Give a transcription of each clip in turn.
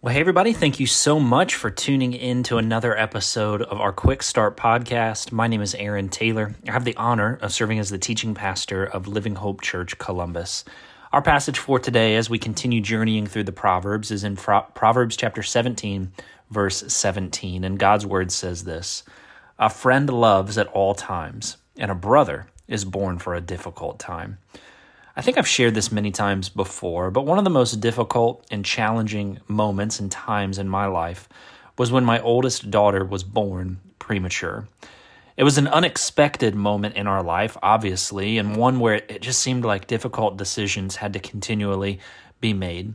Well, hey, everybody, thank you so much for tuning in to another episode of our Quick Start podcast. My name is Aaron Taylor. I have the honor of serving as the teaching pastor of Living Hope Church Columbus. Our passage for today, as we continue journeying through the Proverbs, is in Proverbs chapter 17, verse 17. And God's word says this A friend loves at all times, and a brother is born for a difficult time. I think I've shared this many times before, but one of the most difficult and challenging moments and times in my life was when my oldest daughter was born premature. It was an unexpected moment in our life, obviously, and one where it just seemed like difficult decisions had to continually be made.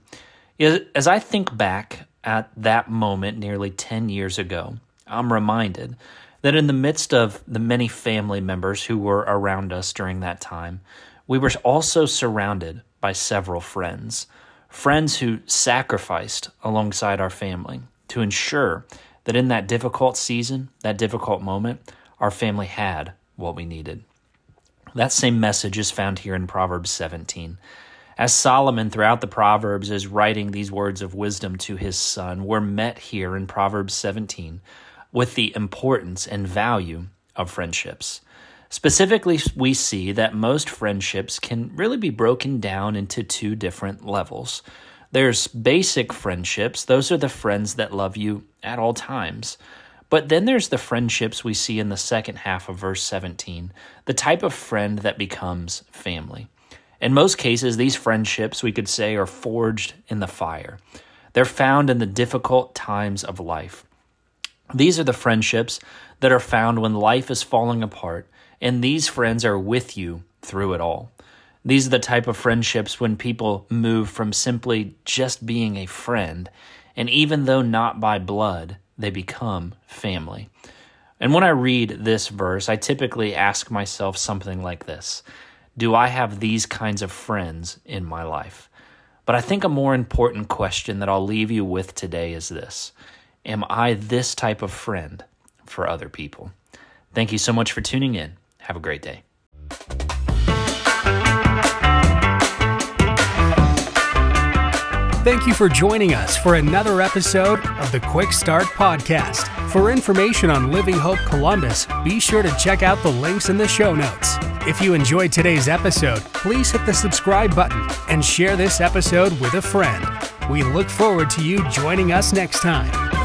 As I think back at that moment nearly 10 years ago, I'm reminded that in the midst of the many family members who were around us during that time, we were also surrounded by several friends, friends who sacrificed alongside our family to ensure that in that difficult season, that difficult moment, our family had what we needed. That same message is found here in Proverbs 17. As Solomon, throughout the Proverbs, is writing these words of wisdom to his son, we're met here in Proverbs 17 with the importance and value of friendships. Specifically, we see that most friendships can really be broken down into two different levels. There's basic friendships, those are the friends that love you at all times. But then there's the friendships we see in the second half of verse 17, the type of friend that becomes family. In most cases, these friendships, we could say, are forged in the fire. They're found in the difficult times of life. These are the friendships that are found when life is falling apart and these friends are with you through it all. These are the type of friendships when people move from simply just being a friend, and even though not by blood, they become family. And when I read this verse, I typically ask myself something like this Do I have these kinds of friends in my life? But I think a more important question that I'll leave you with today is this Am I this type of friend for other people? Thank you so much for tuning in. Have a great day. Thank you for joining us for another episode of the Quick Start Podcast. For information on Living Hope Columbus, be sure to check out the links in the show notes. If you enjoyed today's episode, please hit the subscribe button and share this episode with a friend. We look forward to you joining us next time.